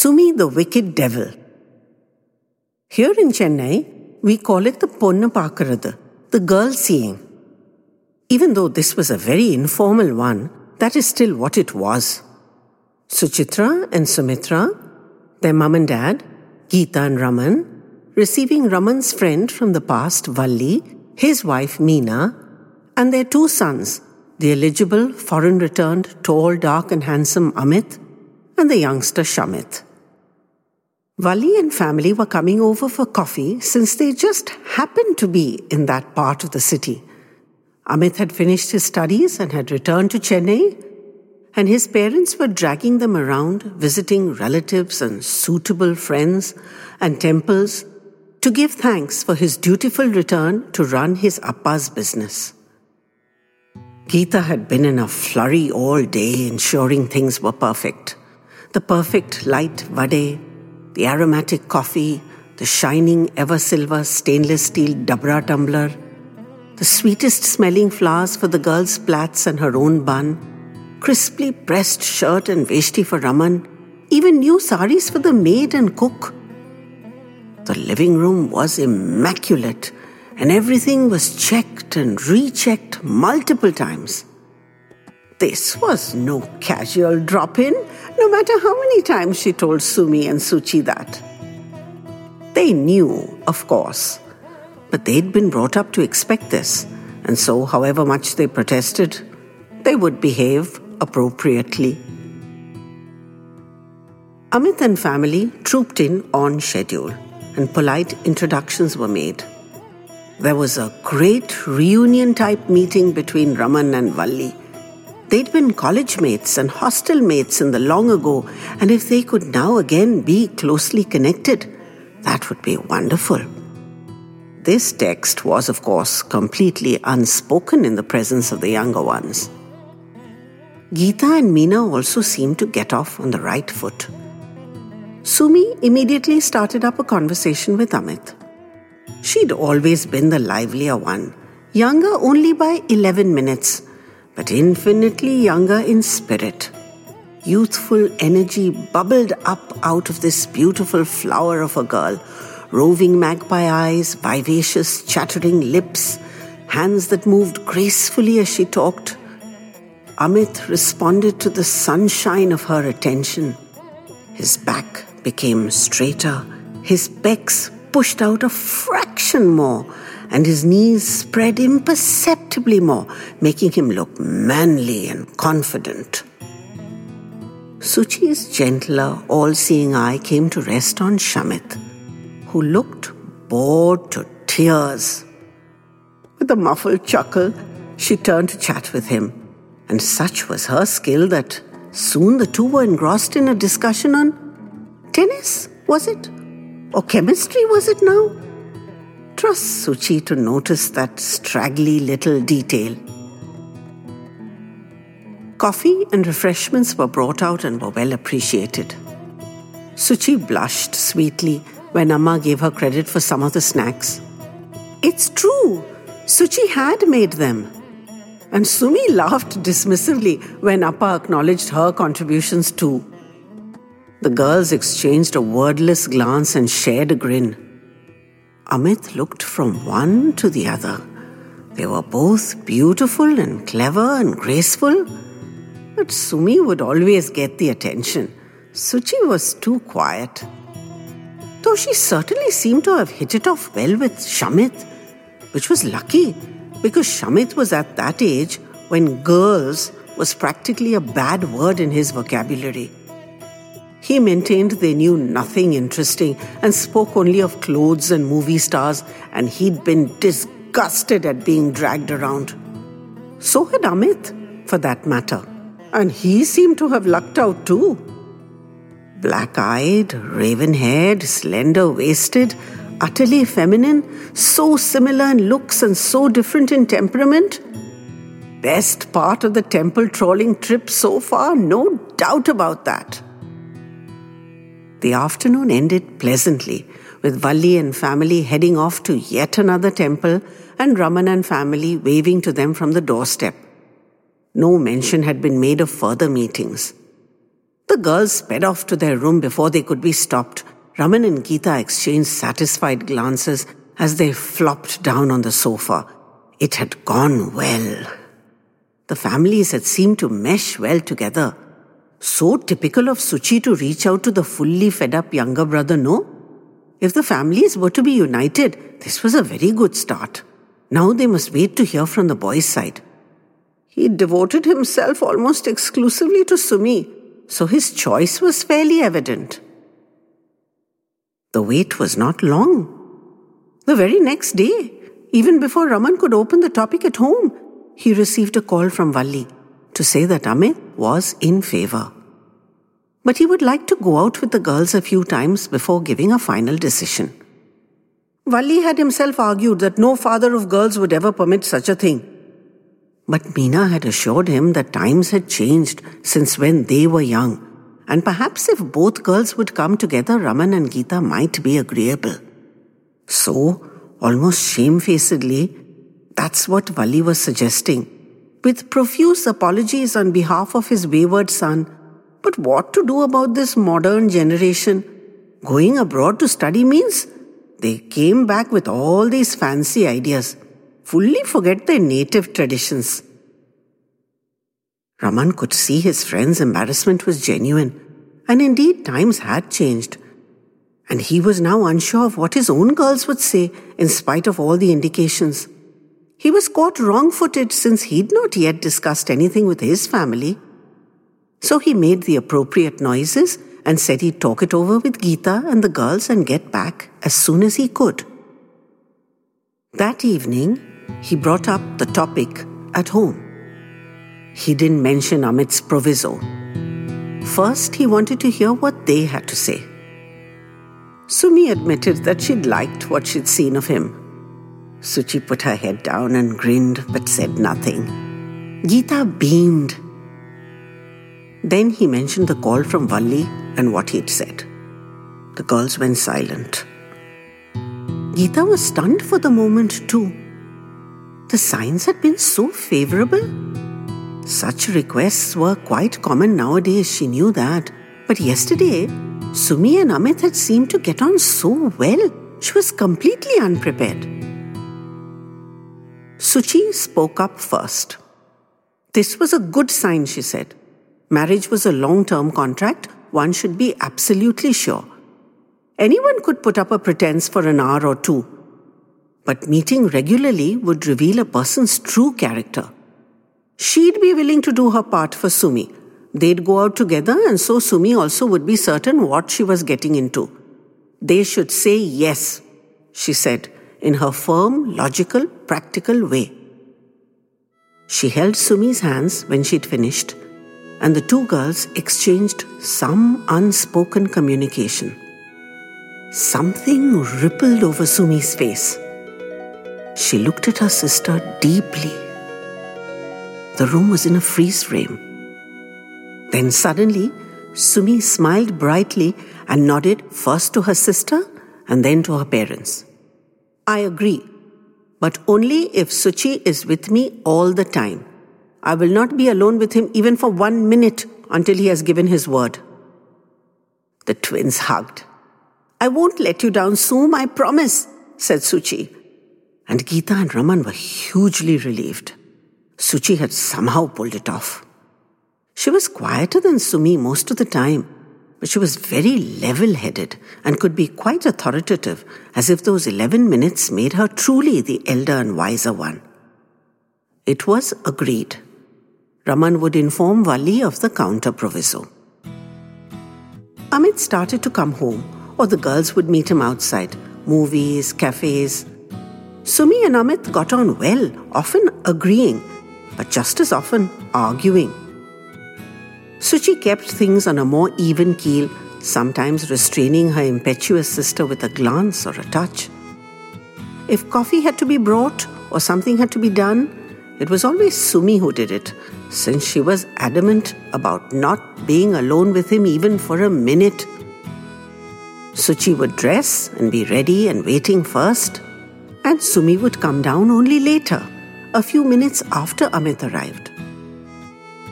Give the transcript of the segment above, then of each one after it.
Sumi the Wicked Devil. Here in Chennai, we call it the Ponnu Paakkurathu, the girl seeing. Even though this was a very informal one, that is still what it was. Suchitra and Sumitra, their mum and dad, Geeta and Raman, receiving Raman's friend from the past, Valli, his wife Meena, and their two sons, the eligible, foreign returned, tall, dark, and handsome Amit, and the youngster Shamit. Valli and family were coming over for coffee since they just happened to be in that part of the city. Amit had finished his studies and had returned to Chennai, and his parents were dragging them around, visiting relatives and suitable friends and temples to give thanks for his dutiful return to run his appa's business. Geeta had been in a flurry all day, ensuring things were perfect the perfect light vade, the aromatic coffee, the shining ever silver stainless steel dabra tumbler, the sweetest smelling flowers for the girl's plaits and her own bun, crisply pressed shirt and veshti for Raman, even new saris for the maid and cook. The living room was immaculate and everything was checked and rechecked multiple times. This was no casual drop in, no matter how many times she told Sumi and Suchi that. They knew, of course, but they'd been brought up to expect this, and so, however much they protested, they would behave appropriately. Amit and family trooped in on schedule, and polite introductions were made. There was a great reunion type meeting between Raman and Valli They'd been college mates and hostel mates in the long ago, and if they could now again be closely connected, that would be wonderful. This text was, of course, completely unspoken in the presence of the younger ones. Geeta and Meena also seemed to get off on the right foot. Sumi immediately started up a conversation with Amit. She'd always been the livelier one, younger only by 11 minutes but infinitely younger in spirit. Youthful energy bubbled up out of this beautiful flower of a girl, roving magpie eyes, vivacious, chattering lips, hands that moved gracefully as she talked. Amit responded to the sunshine of her attention. His back became straighter, his pecs pushed out a fraction more and his knees spread imperceptibly more, making him look manly and confident. Suchi's gentler, all seeing eye came to rest on Shamit, who looked bored to tears. With a muffled chuckle, she turned to chat with him, and such was her skill that soon the two were engrossed in a discussion on tennis, was it? Or chemistry, was it now? Trust Suchi to notice that straggly little detail. Coffee and refreshments were brought out and were well appreciated. Suchi blushed sweetly when Amma gave her credit for some of the snacks. It's true, Suchi had made them. And Sumi laughed dismissively when Appa acknowledged her contributions too. The girls exchanged a wordless glance and shared a grin. Amit looked from one to the other. They were both beautiful and clever and graceful, but Sumi would always get the attention. Suchi was too quiet. Though she certainly seemed to have hit it off well with Shamit, which was lucky because Shamit was at that age when girls was practically a bad word in his vocabulary. He maintained they knew nothing interesting and spoke only of clothes and movie stars, and he'd been disgusted at being dragged around. So had Amit, for that matter, and he seemed to have lucked out too. Black eyed, raven haired, slender waisted, utterly feminine, so similar in looks and so different in temperament. Best part of the temple trawling trip so far, no doubt about that. The afternoon ended pleasantly, with Valli and family heading off to yet another temple and Raman and family waving to them from the doorstep. No mention had been made of further meetings. The girls sped off to their room before they could be stopped. Raman and Geeta exchanged satisfied glances as they flopped down on the sofa. It had gone well. The families had seemed to mesh well together. So typical of Suchi to reach out to the fully fed up younger brother, no? If the families were to be united, this was a very good start. Now they must wait to hear from the boy's side. He devoted himself almost exclusively to Sumi, so his choice was fairly evident. The wait was not long. The very next day, even before Raman could open the topic at home, he received a call from Valli to say that Amit was in favor. But he would like to go out with the girls a few times before giving a final decision. Valli had himself argued that no father of girls would ever permit such a thing. But Meena had assured him that times had changed since when they were young, and perhaps if both girls would come together, Raman and Geeta might be agreeable. So, almost shamefacedly, that's what Valli was suggesting, with profuse apologies on behalf of his wayward son. But what to do about this modern generation? Going abroad to study means they came back with all these fancy ideas fully forget their native traditions. Raman could see his friend's embarrassment was genuine, and indeed times had changed. And he was now unsure of what his own girls would say in spite of all the indications. He was caught wrong footed since he'd not yet discussed anything with his family. So he made the appropriate noises and said he'd talk it over with Geeta and the girls and get back as soon as he could. That evening, he brought up the topic at home. He didn't mention Amit's proviso. First, he wanted to hear what they had to say. Sumi admitted that she'd liked what she'd seen of him. Suchi put her head down and grinned but said nothing. Geeta beamed. Then he mentioned the call from Valli and what he'd said. The girls went silent. Geeta was stunned for the moment, too. The signs had been so favorable. Such requests were quite common nowadays, she knew that. But yesterday, Sumi and Amit had seemed to get on so well, she was completely unprepared. Suchi spoke up first. This was a good sign, she said. Marriage was a long term contract, one should be absolutely sure. Anyone could put up a pretense for an hour or two, but meeting regularly would reveal a person's true character. She'd be willing to do her part for Sumi. They'd go out together, and so Sumi also would be certain what she was getting into. They should say yes, she said, in her firm, logical, practical way. She held Sumi's hands when she'd finished, and the two girls exchanged some unspoken communication. Something rippled over Sumi's face. She looked at her sister deeply. The room was in a freeze frame. Then suddenly, Sumi smiled brightly and nodded first to her sister and then to her parents. I agree, but only if Suchi is with me all the time. I will not be alone with him even for one minute until he has given his word. The twins hugged. I won't let you down, Sum, I promise, said Suchi and Geeta and Raman were hugely relieved. Suchi had somehow pulled it off. She was quieter than Sumi most of the time, but she was very level headed and could be quite authoritative, as if those 11 minutes made her truly the elder and wiser one. It was agreed. Raman would inform Valli of the counter proviso. Amit started to come home, or the girls would meet him outside movies, cafes, Sumi and Amit got on well, often agreeing, but just as often arguing. Suchi kept things on a more even keel, sometimes restraining her impetuous sister with a glance or a touch. If coffee had to be brought or something had to be done, it was always Sumi who did it, since she was adamant about not being alone with him even for a minute. Suchi would dress and be ready and waiting first and Sumi would come down only later, a few minutes after Amit arrived.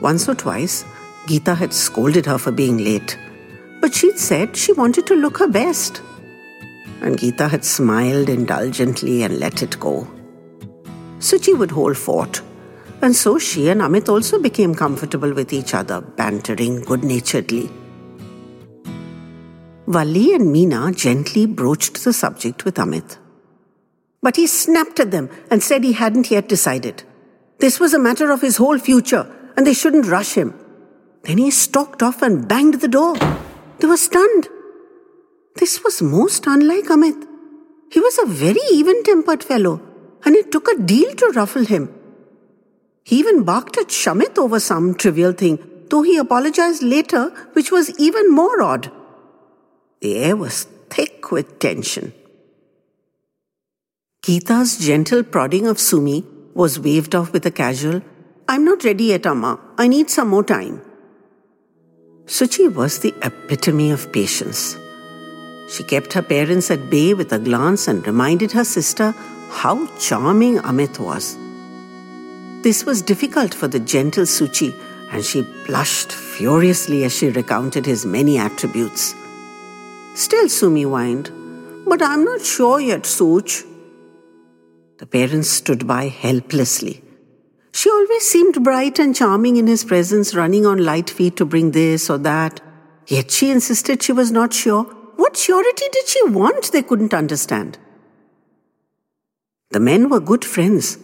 Once or twice, Geeta had scolded her for being late, but she'd said she wanted to look her best. And Geeta had smiled indulgently and let it go. Suchi would hold fort, and so she and Amit also became comfortable with each other, bantering good naturedly. Valli and Meena gently broached the subject with Amit. But he snapped at them and said he hadn't yet decided. This was a matter of his whole future, and they shouldn't rush him. Then he stalked off and banged the door. They were stunned. This was most unlike Amit. He was a very even tempered fellow, and it took a deal to ruffle him. He even barked at Shamit over some trivial thing, though he apologized later, which was even more odd. The air was thick with tension. Geeta's gentle prodding of Sumi was waved off with a casual, I'm not ready yet, Amma. I need some more time. Suchi was the epitome of patience. She kept her parents at bay with a glance and reminded her sister how charming Amit was. This was difficult for the gentle Suchi, and she blushed furiously as she recounted his many attributes. Still, Sumi whined, But I'm not sure yet, Such. The parents stood by helplessly. She always seemed bright and charming in his presence, running on light feet to bring this or that. Yet she insisted she was not sure. What surety did she want? They couldn't understand. The men were good friends,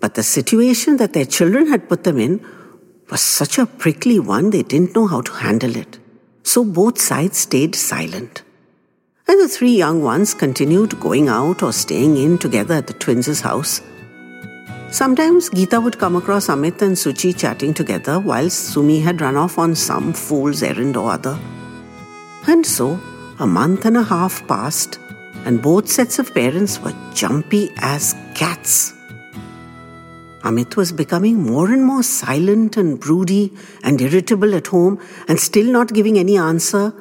but the situation that their children had put them in was such a prickly one they didn't know how to handle it. So both sides stayed silent and the three young ones continued going out or staying in together at the twins' house. Sometimes Geeta would come across Amit and Suchi chatting together while Sumi had run off on some fool's errand or other. And so, a month and a half passed, and both sets of parents were jumpy as cats. Amit was becoming more and more silent and broody and irritable at home and still not giving any answer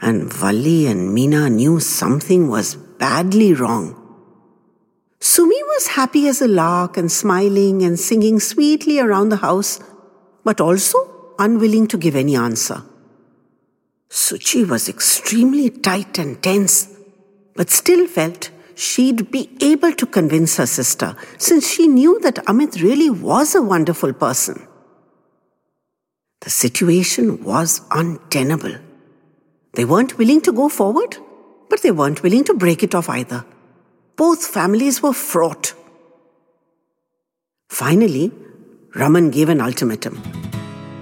and Valli and Meena knew something was badly wrong. Sumi was happy as a lark and smiling and singing sweetly around the house, but also unwilling to give any answer. Suchi was extremely tight and tense, but still felt she'd be able to convince her sister since she knew that Amit really was a wonderful person. The situation was untenable. They weren't willing to go forward, but they weren't willing to break it off either. Both families were fraught. Finally, Raman gave an ultimatum.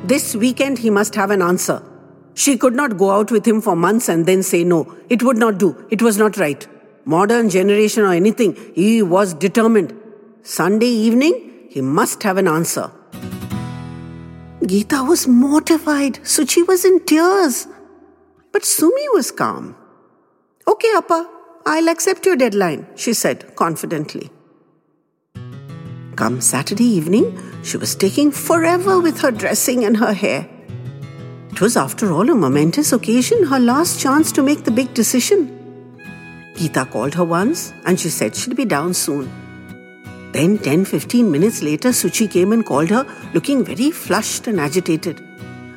This weekend he must have an answer. She could not go out with him for months and then say no. It would not do. It was not right. Modern generation or anything, he was determined. Sunday evening, he must have an answer. Geeta was mortified. Suchi was in tears. But Sumi was calm. Okay, Appa, I'll accept your deadline, she said confidently. Come Saturday evening, she was taking forever with her dressing and her hair. It was, after all, a momentous occasion, her last chance to make the big decision. Geeta called her once and she said she'd be down soon. Then, 10 15 minutes later, Suchi came and called her, looking very flushed and agitated.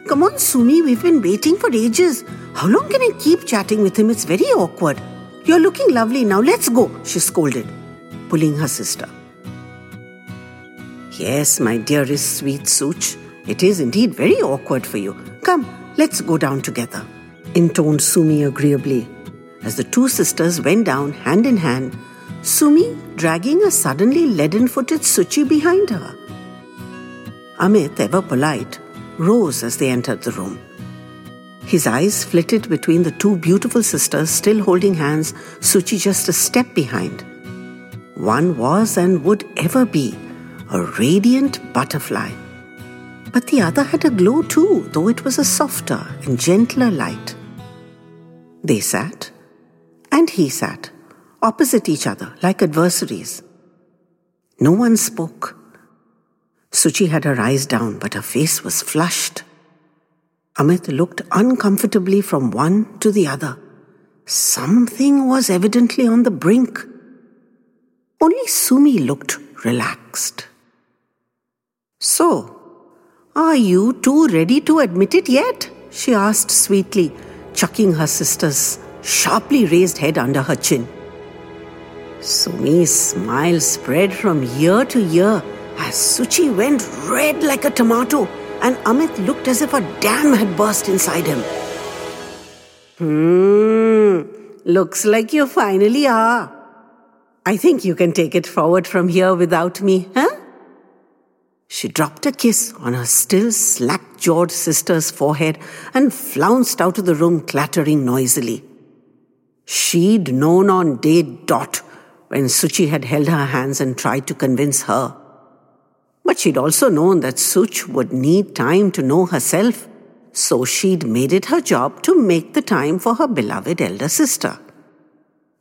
Come on, Sumi, we've been waiting for ages. How long can I keep chatting with him? It's very awkward. You're looking lovely now. Let's go, she scolded, pulling her sister. Yes, my dearest sweet Such, it is indeed very awkward for you. Come, let's go down together, intoned Sumi agreeably, as the two sisters went down hand in hand, Sumi dragging a suddenly leaden footed Suchi behind her. Amit, ever polite, rose as they entered the room. His eyes flitted between the two beautiful sisters still holding hands, Suchi just a step behind. One was and would ever be a radiant butterfly. But the other had a glow too, though it was a softer and gentler light. They sat, and he sat, opposite each other like adversaries. No one spoke. Suchi had her eyes down, but her face was flushed. Amit looked uncomfortably from one to the other. Something was evidently on the brink. Only Sumi looked relaxed. So, Are you too ready to admit it yet? she asked sweetly, chucking her sister's sharply raised head under her chin. Sumi's smile spread from ear to ear as Suchi went red like a tomato and Amit looked as if a dam had burst inside him. Hmm, looks like you finally are. I think you can take it forward from here without me, huh? She dropped a kiss on her still slack jawed sister's forehead and flounced out of the room, clattering noisily. She'd known on day dot when Suchi had held her hands and tried to convince her. But she'd also known that Such would need time to know herself, so she'd made it her job to make the time for her beloved elder sister.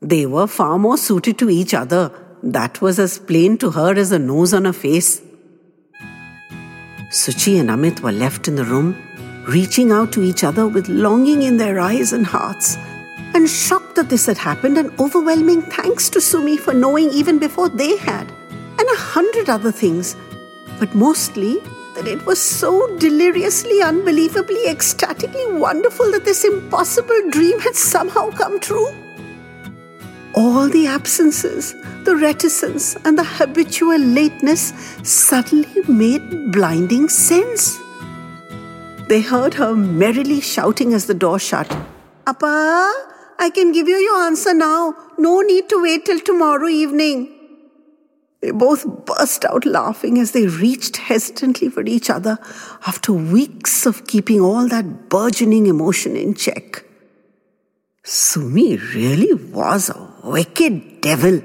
They were far more suited to each other. That was as plain to her as a nose on a face. Suchi and Amit were left in the room, reaching out to each other with longing in their eyes and hearts and shocked that this had happened, and overwhelming thanks to Sumi for knowing even before they had, and a hundred other things. But mostly that it was so deliriously, unbelievably, ecstatically wonderful that this impossible dream had somehow come true. All the absences, the reticence, and the habitual lateness suddenly made blinding sense. They heard her merrily shouting as the door shut. Appa, I can give you your answer now. No need to wait till tomorrow evening. They both burst out laughing as they reached hesitantly for each other after weeks of keeping all that burgeoning emotion in check. Sumi really was a wicked devil.